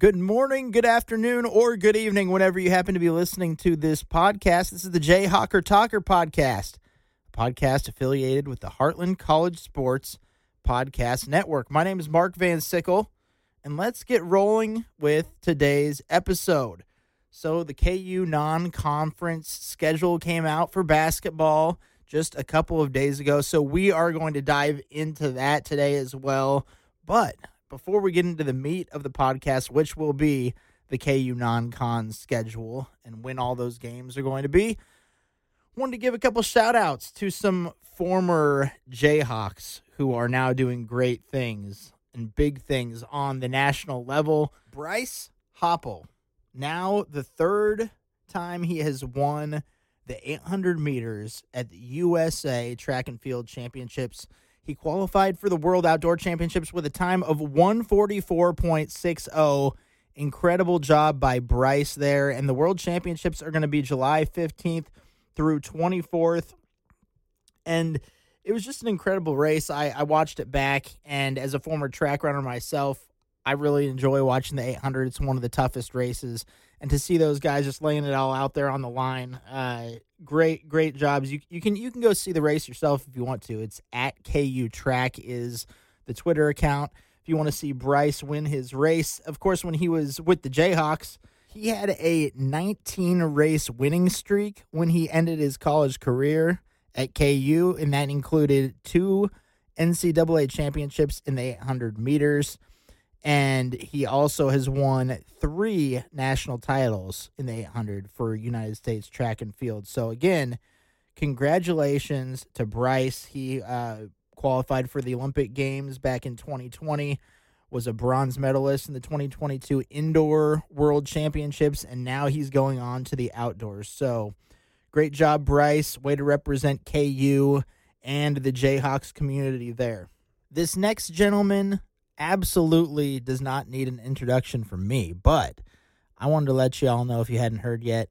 Good morning, good afternoon, or good evening, whenever you happen to be listening to this podcast. This is the Jayhawker Talker podcast, a podcast affiliated with the Heartland College Sports Podcast Network. My name is Mark Van Sickle, and let's get rolling with today's episode. So, the KU non conference schedule came out for basketball just a couple of days ago. So, we are going to dive into that today as well. But before we get into the meat of the podcast, which will be the KU non con schedule and when all those games are going to be, wanted to give a couple shout outs to some former Jayhawks who are now doing great things and big things on the national level. Bryce Hoppel, now the third time he has won the 800 meters at the USA Track and Field Championships. He qualified for the World Outdoor Championships with a time of 144.60. Incredible job by Bryce there. And the World Championships are going to be July 15th through 24th. And it was just an incredible race. I, I watched it back, and as a former track runner myself, I really enjoy watching the 800. It's one of the toughest races, and to see those guys just laying it all out there on the line, uh, great, great jobs. You you can you can go see the race yourself if you want to. It's at KU Track is the Twitter account. If you want to see Bryce win his race, of course, when he was with the Jayhawks, he had a 19 race winning streak when he ended his college career at KU, and that included two NCAA championships in the 800 meters. And he also has won three national titles in the 800 for United States track and field. So, again, congratulations to Bryce. He uh, qualified for the Olympic Games back in 2020, was a bronze medalist in the 2022 Indoor World Championships, and now he's going on to the outdoors. So, great job, Bryce. Way to represent KU and the Jayhawks community there. This next gentleman absolutely does not need an introduction from me, but I wanted to let you all know if you hadn't heard yet.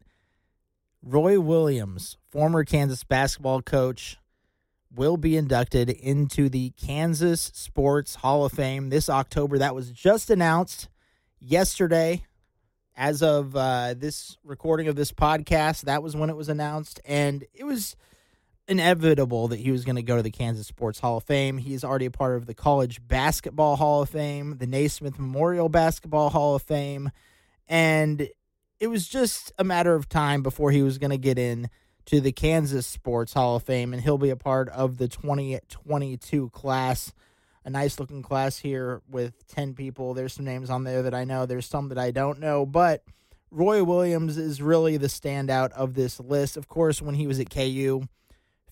Roy Williams, former Kansas basketball coach, will be inducted into the Kansas Sports Hall of Fame this October. That was just announced yesterday. As of uh, this recording of this podcast, that was when it was announced, and it was inevitable that he was going to go to the Kansas Sports Hall of Fame. He's already a part of the College Basketball Hall of Fame, the Naismith Memorial Basketball Hall of Fame, and it was just a matter of time before he was going to get in to the Kansas Sports Hall of Fame, and he'll be a part of the 2022 class. A nice looking class here with 10 people. There's some names on there that I know, there's some that I don't know, but Roy Williams is really the standout of this list. Of course, when he was at KU,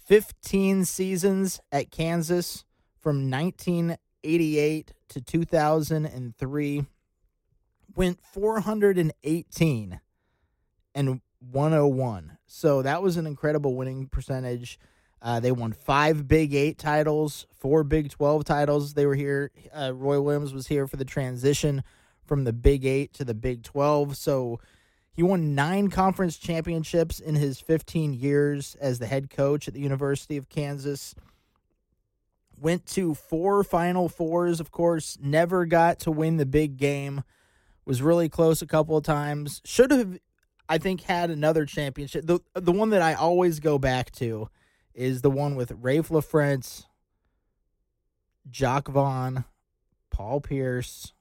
15 seasons at Kansas from 1988 to 2003. Went 418 and 101. So that was an incredible winning percentage. Uh, they won five Big Eight titles, four Big 12 titles. They were here. Uh, Roy Williams was here for the transition from the Big Eight to the Big 12. So he won nine conference championships in his 15 years as the head coach at the University of Kansas. Went to four Final Fours, of course, never got to win the big game. Was really close a couple of times. Should have, I think, had another championship. The, the one that I always go back to is the one with Raef LaFrentz, Jacque Vaughn, Paul Pierce,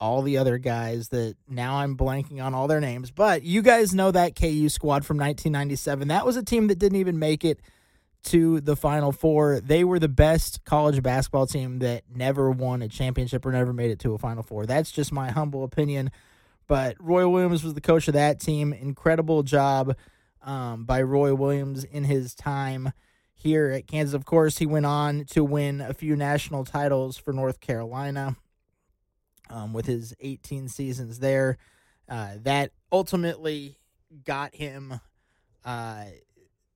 all the other guys that now I'm blanking on all their names, but you guys know that KU squad from 1997. That was a team that didn't even make it to the Final Four. They were the best college basketball team that never won a championship or never made it to a Final Four. That's just my humble opinion. But Roy Williams was the coach of that team. Incredible job um, by Roy Williams in his time here at Kansas. Of course, he went on to win a few national titles for North Carolina um, with his 18 seasons there. Uh, that ultimately got him uh,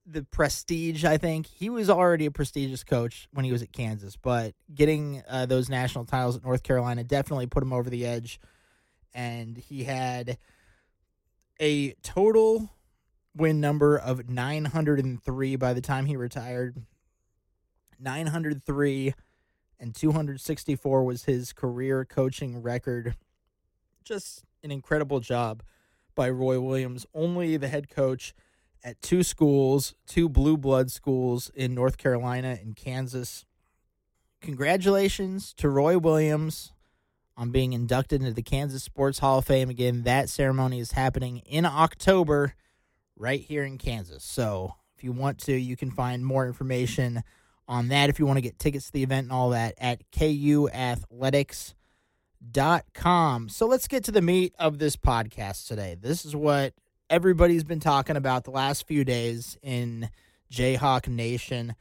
the prestige, I think. He was already a prestigious coach when he was at Kansas, but getting uh, those national titles at North Carolina definitely put him over the edge. And he had a total win number of 903 by the time he retired. 903 and 264 was his career coaching record. Just an incredible job by Roy Williams, only the head coach at two schools, two blue blood schools in North Carolina and Kansas. Congratulations to Roy Williams on being inducted into the Kansas Sports Hall of Fame. Again, that ceremony is happening in October right here in Kansas. So if you want to, you can find more information on that if you want to get tickets to the event and all that at kuathletics.com. So let's get to the meat of this podcast today. This is what everybody's been talking about the last few days in Jayhawk Nation.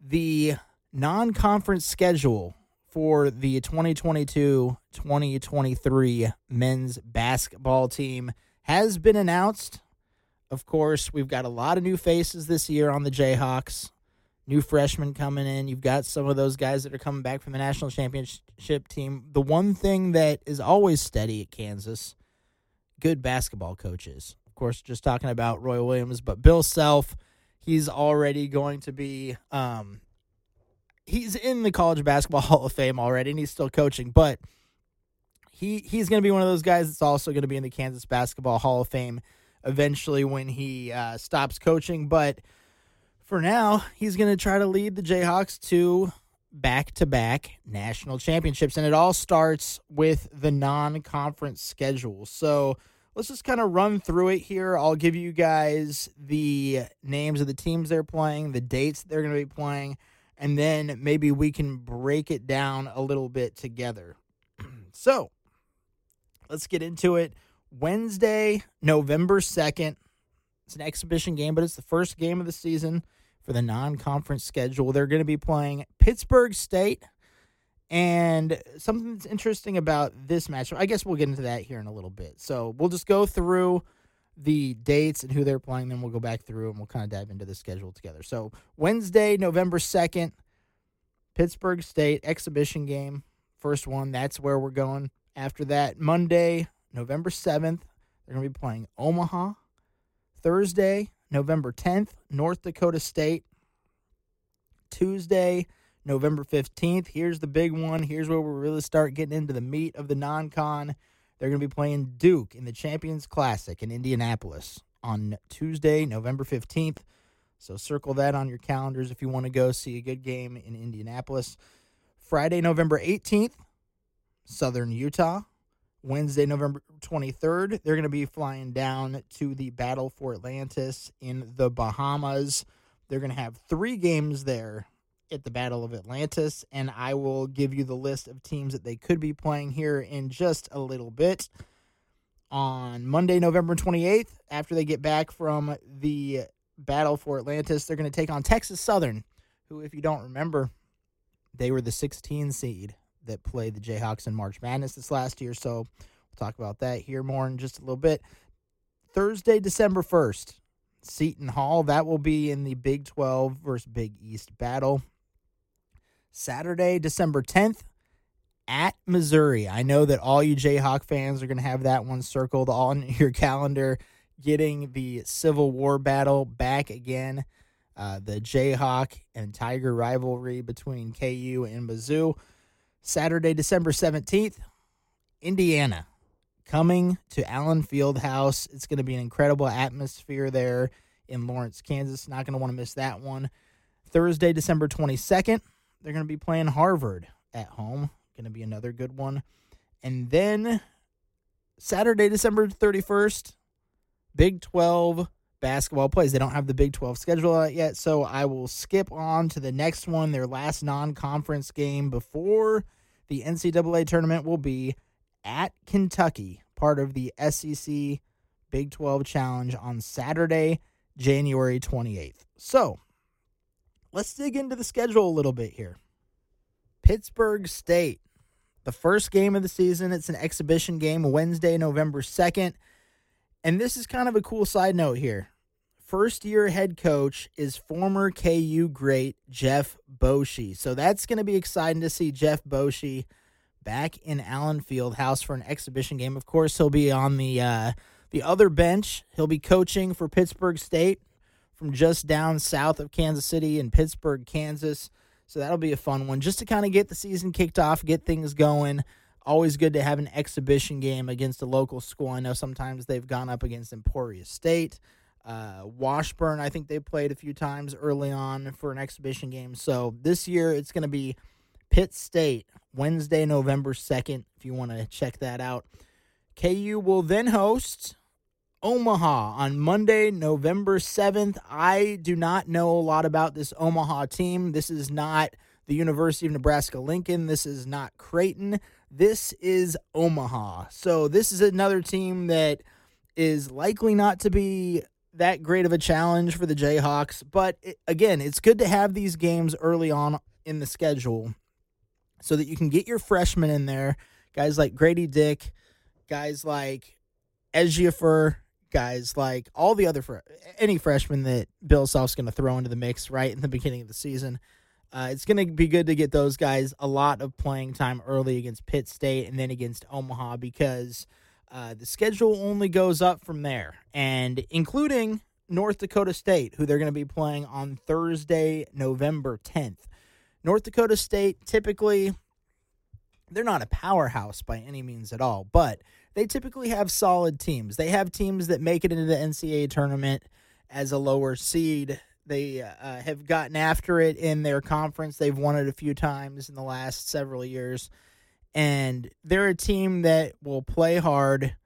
The non conference schedule for the 2022 2023 men's basketball team has been announced. Of course, we've got a lot of new faces this year on the Jayhawks. New freshmen coming in. You've got some of those guys that are coming back from the national championship team. The one thing that is always steady at Kansas good basketball coaches. Of course, just talking about Roy Williams, but Bill Self, he's already going to be um, he's in the college basketball Hall of Fame already, and he's still coaching. But he he's going to be one of those guys that's also going to be in the Kansas Basketball Hall of Fame eventually when he uh, stops coaching. But for now, he's going to try to lead the Jayhawks to back to back national championships, and it all starts with the non conference schedule. So let's just kind of run through it here. I'll give you guys the names of the teams they're playing, the dates they're going to be playing and then maybe we can break it down a little bit together. so let's get into it. Wednesday, November 2nd. It's an exhibition game, but it's the first game of the season for the non conference schedule. They're going to be playing Pittsburg State. And something that's interesting about this match, I guess we'll get into that here in a little bit. So we'll just go through the dates and who they're playing. Then we'll go back through and we'll kind of dive into the schedule together. So Wednesday, November 2nd, Pittsburg State exhibition game. First one. That's where we're going. After that, Monday, November 7th, they're going to be playing Omaha. Thursday, November 10th, North Dakota State. Tuesday, November 15th. Here's the big one. Here's where we really start getting into the meat of the non con. They're going to be playing Duke in the Champions Classic in Indianapolis on Tuesday, November 15th. So circle that on your calendars if you want to go see a good game in Indianapolis. Friday, November 18th, Southern Utah. Wednesday, November 23rd, they're going to be flying down to the Battle for Atlantis in the Bahamas. They're going to have three games there at the Battle of Atlantis, and I will give you the list of teams that they could be playing here in just a little bit. On Monday, November 28th, after they get back from the Battle for Atlantis, they're going to take on Texas Southern, who, if you don't remember, they were the 16 seed that played the Jayhawks in March Madness this last year. So we'll talk about that here more in just a little bit. Thursday, December 1st, Seton Hall. That will be in the Big 12 versus Big East battle. Saturday, December 10th at Missouri. I know that all you Jayhawk fans are going to have that one circled on your calendar, getting the Civil War battle back again. Uh, the Jayhawk and Tiger rivalry between KU and Mizzou. Saturday, December 17th, Indiana coming to Allen Fieldhouse. It's going to be an incredible atmosphere there in Lawrence, Kansas. Not going to want to miss that one. Thursday, December 22nd, they're going to be playing Harvard at home. Going to be another good one. And then Saturday, December 31st, Big 12 basketball plays. They don't have the Big 12 schedule out yet, so I will skip on to the next one. Their last non conference game before the NCAA tournament will be at Kentucky, part of the SEC Big 12 Challenge on Saturday, January 28th. So let's dig into the schedule a little bit here. Pittsburg State, the first game of the season. It's an exhibition game, Wednesday, November 2nd. And this is kind of a cool side note here. First year head coach is former KU great Jeff Boschee. So that's going to be exciting to see Jeff Boschee back in Allen Fieldhouse for an exhibition game. Of course, he'll be on the uh, the other bench. He'll be coaching for Pittsburg State from just down south of Kansas City in Pittsburg, Kansas. So that'll be a fun one just to kind of get the season kicked off, get things going. always good to have an exhibition game against a local school. I know sometimes they've gone up against Emporia State. Uh, Washburn, I think they played a few times early on for an exhibition game. So this year it's going to be Pitt State, Wednesday, November 2nd, if you want to check that out. KU will then host Omaha on Monday, November 7th. I do not know a lot about this Omaha team. This is not the University of Nebraska Lincoln. This is not Creighton. This is Omaha. So this is another team that is likely not to be that great of a challenge for the Jayhawks. But it, again, it's good to have these games early on in the schedule so that you can get your freshmen in there. Guys like Grady Dick, guys like Ejiofor, guys like all the other fr- any freshman that Bill Self's going to throw into the mix right in the beginning of the season. Uh, it's going to be good to get those guys a lot of playing time early against Pitt State and then against Omaha because uh, the schedule only goes up from there, and including North Dakota State, who they're going to be playing on Thursday, November 10th. North Dakota State typically they're not a powerhouse by any means at all, but they typically have solid teams. They have teams that make it into the NCAA tournament as a lower seed they uh, have gotten after it in their conference. They've won it a few times in the last several years. And they're a team that will play hard.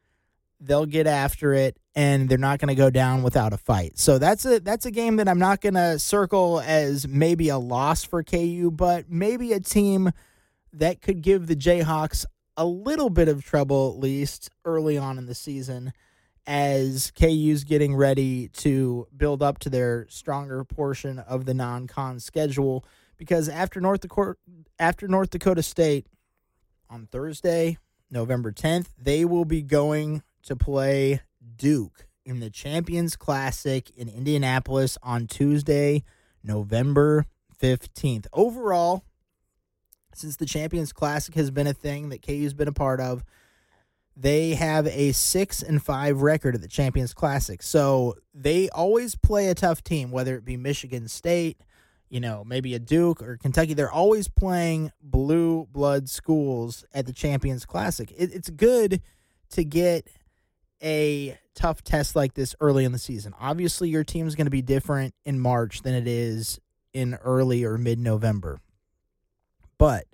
They'll get after it and they're not going to go down without a fight. So that's a that's a game that I'm not going to circle as maybe a loss for KU, but maybe a team that could give the Jayhawks a little bit of trouble at least early on in the season as KU's getting ready to build up to their stronger portion of the non-con schedule because after North Dakota after North Dakota State on Thursday, November 10th, they will be going to play Duke in the Champions Classic in Indianapolis on Tuesday, November 15th. Overall, since the Champions Classic has been a thing that KU's been a part of, they have a six and five record at the Champions Classic. So they always play a tough team, whether it be Michigan State, you know, maybe a Duke or Kentucky. They're always playing blue blood schools at the Champions Classic. It, it's good to get a tough test like this early in the season. Obviously, your team's going to be different in March than it is in early or mid November. But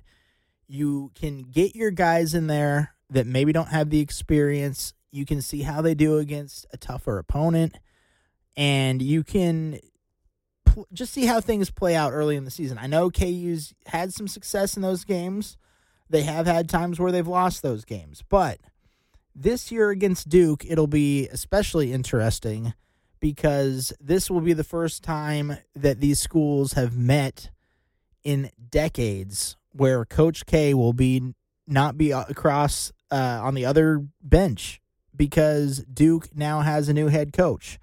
you can get your guys in there that maybe don't have the experience. You can see how they do against a tougher opponent, and you can pl- just see how things play out early in the season. I know KU's had some success in those games. They have had times where they've lost those games, but this year against Duke, it'll be especially interesting because this will be the first time that these schools have met in decades where Coach K will be not be across uh, on the other bench because Duke now has a new head coach.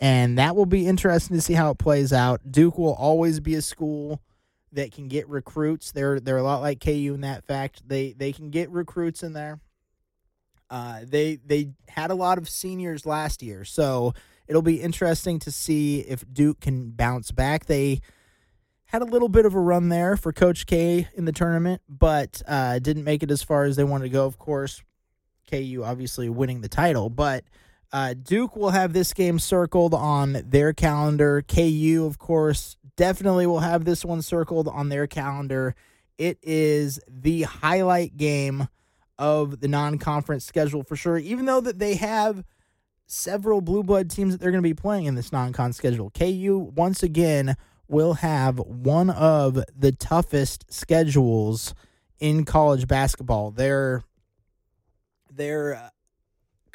And that will be interesting to see how it plays out. Duke will always be a school that can get recruits. They're they're a lot like KU in that fact. They they can get recruits in there. Uh, they they had a lot of seniors last year, so it'll be interesting to see if Duke can bounce back. They had a little bit of a run there for Coach K in the tournament, but uh, didn't make it as far as they wanted to go. Of course, KU obviously winning the title, but uh, Duke will have this game circled on their calendar. KU, of course, definitely will have this one circled on their calendar. It is the highlight game of the non-conference schedule for sure. Even though that they have several blue blood teams that they're going to be playing in this non-con schedule, KU once again will have one of the toughest schedules in college basketball. Their their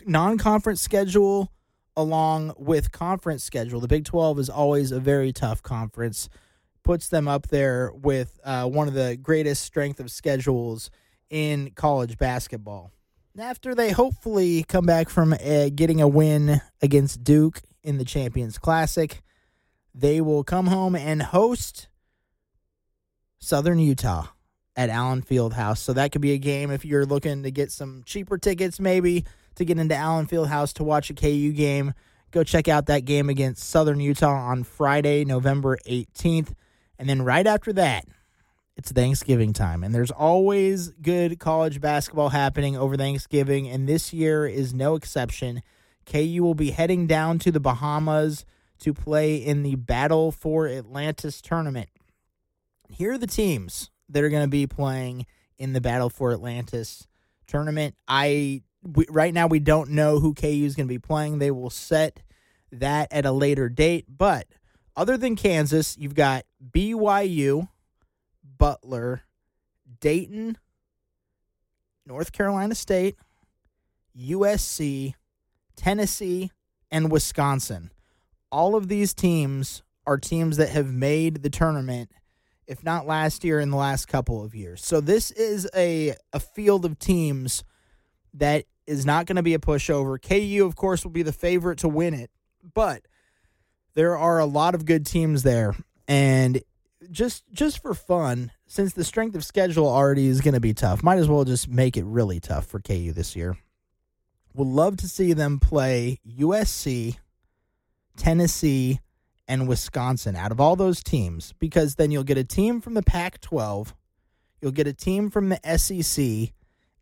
uh, non-conference schedule along with conference schedule. The Big 12 is always a very tough conference. Puts them up there with uh, one of the greatest strength of schedules in college basketball. After they hopefully come back from uh, getting a win against Duke in the Champions Classic, they will come home and host Southern Utah at Allen Fieldhouse. So that could be a game if you're looking to get some cheaper tickets, maybe to get into Allen Fieldhouse to watch a KU game. Go check out that game against Southern Utah on Friday, November 18th. And then right after that, it's Thanksgiving time, and there's always good college basketball happening over Thanksgiving, and this year is no exception. KU will be heading down to the Bahamas to play in the Battle for Atlantis tournament. Here are the teams that are going to be playing in the Battle for Atlantis tournament. I we, right now we don't know who KU is going to be playing. They will set that at a later date, but other than Kansas, you've got BYU, Butler, Dayton, North Carolina State, USC, Tennessee, and Wisconsin. All of these teams are teams that have made the tournament, if not last year, in the last couple of years. So this is a, a field of teams that is not going to be a pushover. KU, of course, will be the favorite to win it, but there are a lot of good teams there. And just just for fun, since the strength of schedule already is going to be tough, might as well just make it really tough for KU this year. Would we'll love to see them play USC, Tennessee, and Wisconsin out of all those teams because then you'll get a team from the Pac 12, you'll get a team from the SEC,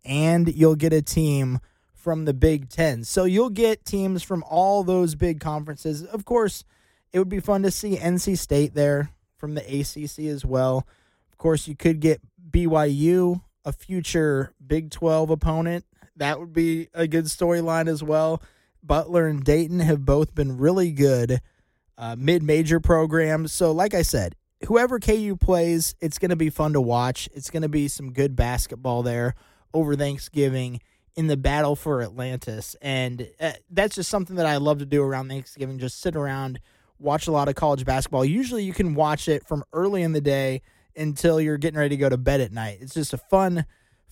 and you'll get a team from the Big Ten. So you'll get teams from all those big conferences. Of course, it would be fun to see NC State there from the ACC as well. Of course, you could get BYU, a future Big 12 opponent. That would be a good storyline as well. Butler and Dayton have both been really good uh, mid major programs. So, like I said, whoever KU plays, it's going to be fun to watch. It's going to be some good basketball there over Thanksgiving in the battle for Atlantis. And uh, that's just something that I love to do around Thanksgiving, just sit around watch a lot of college basketball. Usually you can watch it from early in the day until you're getting ready to go to bed at night. It's just a fun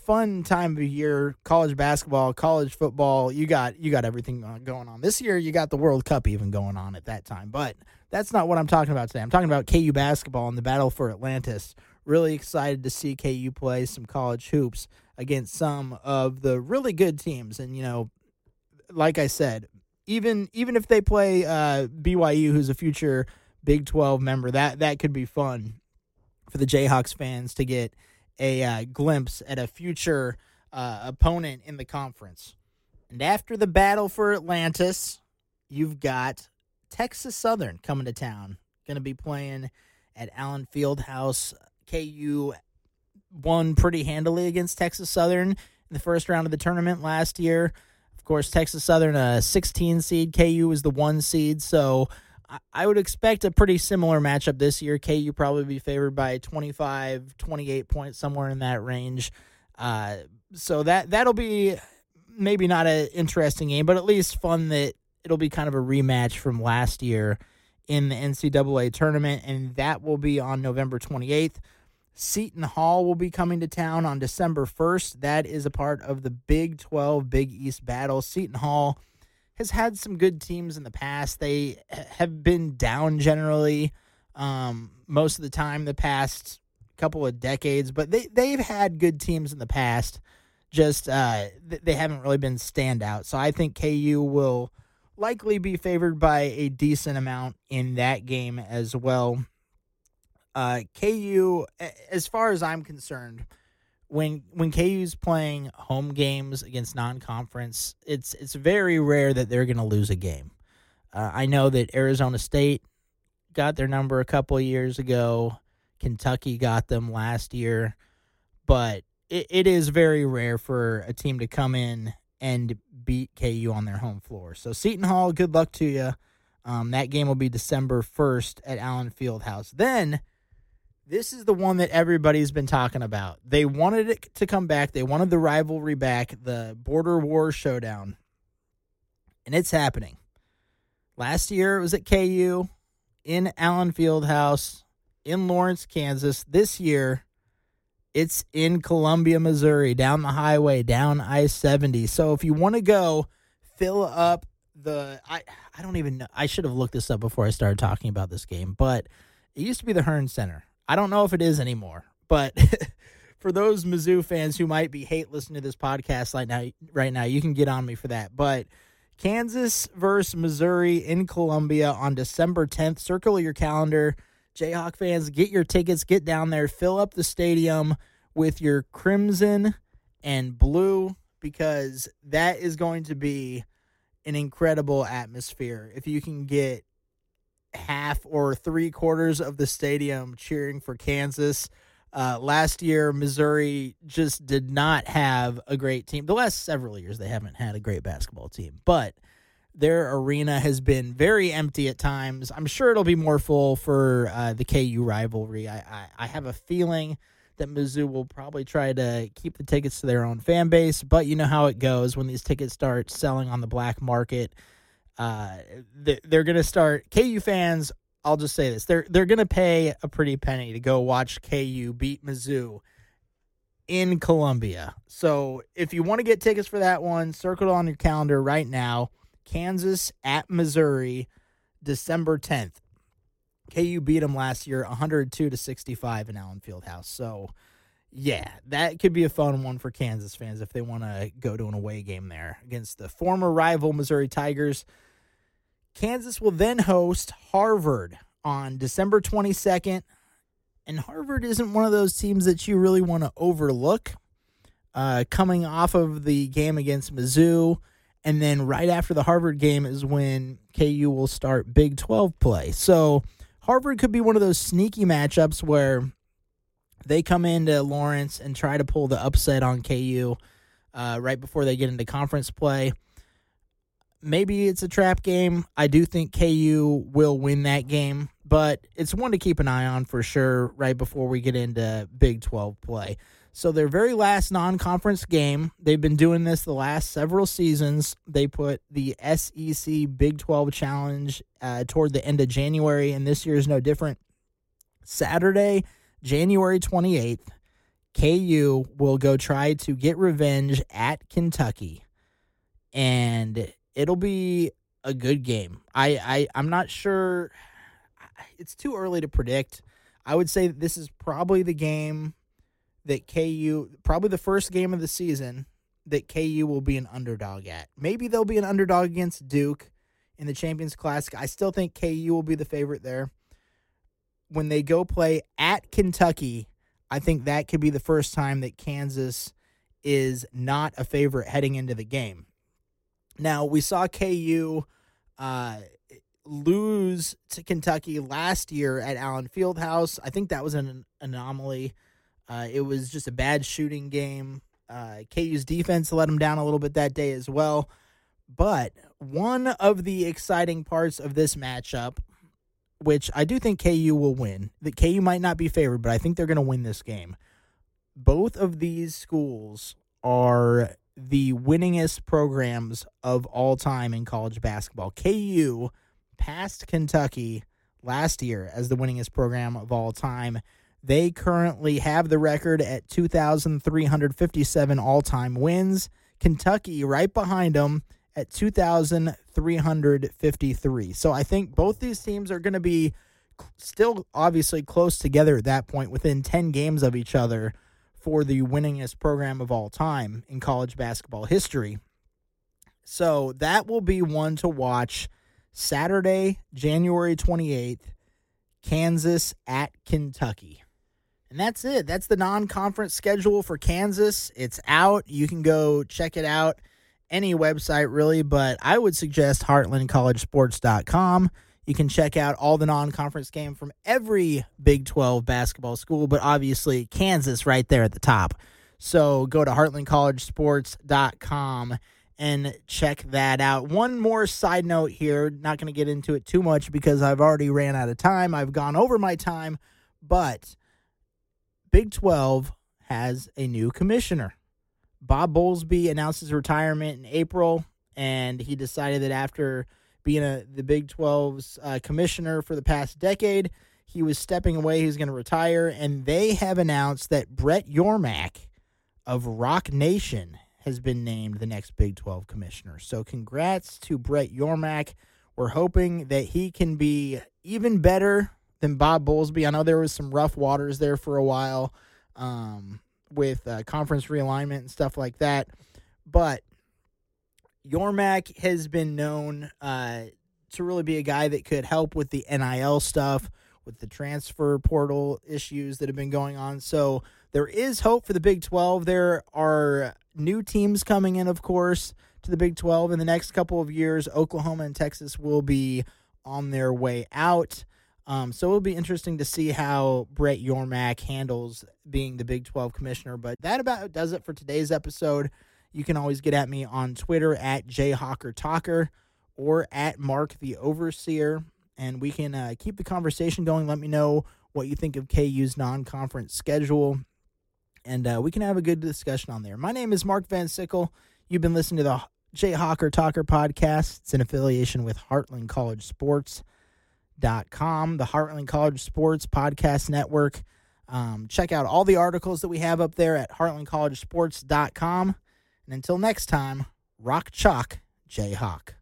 fun time of year college basketball college football you got you got everything going on this year you got the world cup even going on at that time but that's not what i'm talking about today i'm talking about ku basketball and the battle for atlantis really excited to see ku play some college hoops against some of the really good teams and you know like i said even even if they play uh, BYU, who's a future Big Twelve member, that that could be fun for the Jayhawks fans to get a uh, glimpse at a future uh, opponent in the conference. And after the battle for Atlantis, you've got Texas Southern coming to town. Going to be playing at Allen Fieldhouse. KU won pretty handily against Texas Southern in the first round of the tournament last year. Of course, Texas Southern, a 16 seed. KU was the one seed. So I would expect a pretty similar matchup this year. KU probably be favored by 25, 28 points, somewhere in that range. Uh, so that that'll be maybe not an interesting game, but at least fun that it'll be kind of a rematch from last year in the NCAA tournament, and that will be on November 28th. Seton Hall will be coming to town on December 1st. That is a part of the Big 12 Big East battle. Seton Hall has had some good teams in the past. They have been down generally um, most of the time the past couple of decades, but they, they've had good teams in the past. Just uh, they haven't really been standout. So I think KU will likely be favored by a decent amount in that game as well. Uh, KU, as far as I'm concerned, when when KU's playing home games against non-conference, it's it's very rare that they're going to lose a game. Uh, I know that Arizona State got their number a couple years ago. Kentucky got them last year, but it, it is very rare for a team to come in and beat KU on their home floor. So Seton Hall, good luck to you. Um, that game will be December 1st at Allen Fieldhouse. Then this is the one that everybody's been talking about. They wanted it to come back. They wanted the rivalry back, the Border War Showdown. And it's happening. Last year it was at KU, in Allen Fieldhouse, in Lawrence, Kansas. This year it's in Columbia, Missouri, down the highway, down I 70. So if you want to go, fill up the. I, I don't even know. I should have looked this up before I started talking about this game, but it used to be the Hearnes Center. I don't know if it is anymore, but for those Mizzou fans who might be hate listening to this podcast right now, right now, you can get on me for that. But Kansas versus Missouri in Columbia on December 10th. Circle your calendar. Jayhawk fans, get your tickets, get down there, fill up the stadium with your crimson and blue because that is going to be an incredible atmosphere. If you can get half or three quarters of the stadium cheering for Kansas. Uh, last year, Missouri just did not have a great team. The last several years, they haven't had a great basketball team, but their arena has been very empty at times. I'm sure it'll be more full for uh, the KU rivalry. I, I, I have a feeling that Mizzou will probably try to keep the tickets to their own fan base, but you know how it goes when these tickets start selling on the black market. Uh, they're going to start. KU fans, I'll just say this: they're they're going to pay a pretty penny to go watch KU beat Mizzou in Columbia. So if you want to get tickets for that one, circle it on your calendar right now. Kansas at Missouri, December 10th. KU beat them last year 102 to 65 in Allen Fieldhouse. So, yeah, that could be a fun one for Kansas fans if they want to go to an away game there against the former rival Missouri Tigers. Kansas will then host Harvard on December 22nd. And Harvard isn't one of those teams that you really want to overlook. Uh, coming off of the game against Mizzou, and then right after the Harvard game is when KU will start Big 12 play. So Harvard could be one of those sneaky matchups where they come into Lawrence and try to pull the upset on KU uh, right before they get into conference play maybe it's a trap game. I do think KU will win that game, but it's one to keep an eye on for sure right before we get into Big 12 play. So, their very last non conference game, they've been doing this the last several seasons. They put the SEC Big 12 Challenge uh, toward the end of January, and this year is no different. Saturday, January 28th, KU will go try to get revenge at Kentucky. And it'll be a good game. I, I I'm not sure. It's too early to predict. I would say this is probably the game that KU, probably the first game of the season that KU will be an underdog at. Maybe they'll be an underdog against Duke in the Champions Classic. I still think KU will be the favorite there. When they go play at Kentucky, I think that could be the first time that Kansas is not a favorite heading into the game. Now, we saw KU uh, lose to Kentucky last year at Allen Fieldhouse. I think that was an anomaly. Uh, it was just a bad shooting game. Uh, KU's defense let them down a little bit that day as well. But one of the exciting parts of this matchup, which I do think KU will win, that KU might not be favored, but I think they're going to win this game. Both of these schools are the winningest programs of all time in college basketball. KU passed Kentucky last year as the winningest program of all time. They currently have the record at 2,357 all time wins. Kentucky right behind them at 2,353. So I think both these teams are going to be still obviously close together at that point, within 10 games of each other for the winningest program of all time in college basketball history. So that will be one to watch Saturday, January 28th, Kansas at Kentucky. And that's it. That's the non conference schedule for Kansas. It's out. You can go check it out any website, really, but I would suggest heartlandcollegesports.com. You can check out all the non conference game from every Big 12 basketball school, but obviously Kansas right there at the top. So go to heartlandcollegesports.com and check that out. One more side note here, not going to get into it too much because I've already ran out of time. I've gone over my time, but Big 12 has a new commissioner. Bob Bowlesby announced his retirement in April, and he decided that after being a the Big 12's uh, commissioner for the past decade. He was stepping away. He was going to retire, and they have announced that Brett Yormark of Roc Nation has been named the next Big 12 commissioner. So, congrats to Brett Yormark. We're hoping that he can be even better than Bob Bowlesby. I know there was some rough waters there for a while um, with uh, conference realignment and stuff like that, but Yormark has been known uh, to really be a guy that could help with the NIL stuff, with the transfer portal issues that have been going on. So there is hope for the Big 12. There are new teams coming in, of course, to the Big 12 in the next couple of years. Oklahoma and Texas will be on their way out. Um, so it'll be interesting to see how Brett Yormark handles being the Big 12 commissioner. But that about does it for today's episode. You can always get at me on Twitter at jhawkertalker or at Mark the Overseer, and we can uh, keep the conversation going. Let me know what you think of KU's non-conference schedule, and uh, we can have a good discussion on there. My name is Mark Van Sickle. You've been listening to the Jayhawker Talker podcast. It's in affiliation with Heartland College Sports com, the Heartland College Sports Podcast Network. Um, check out all the articles that we have up there at heartlandcollegesports.com. And until next time, rock chalk, Jay Hawk.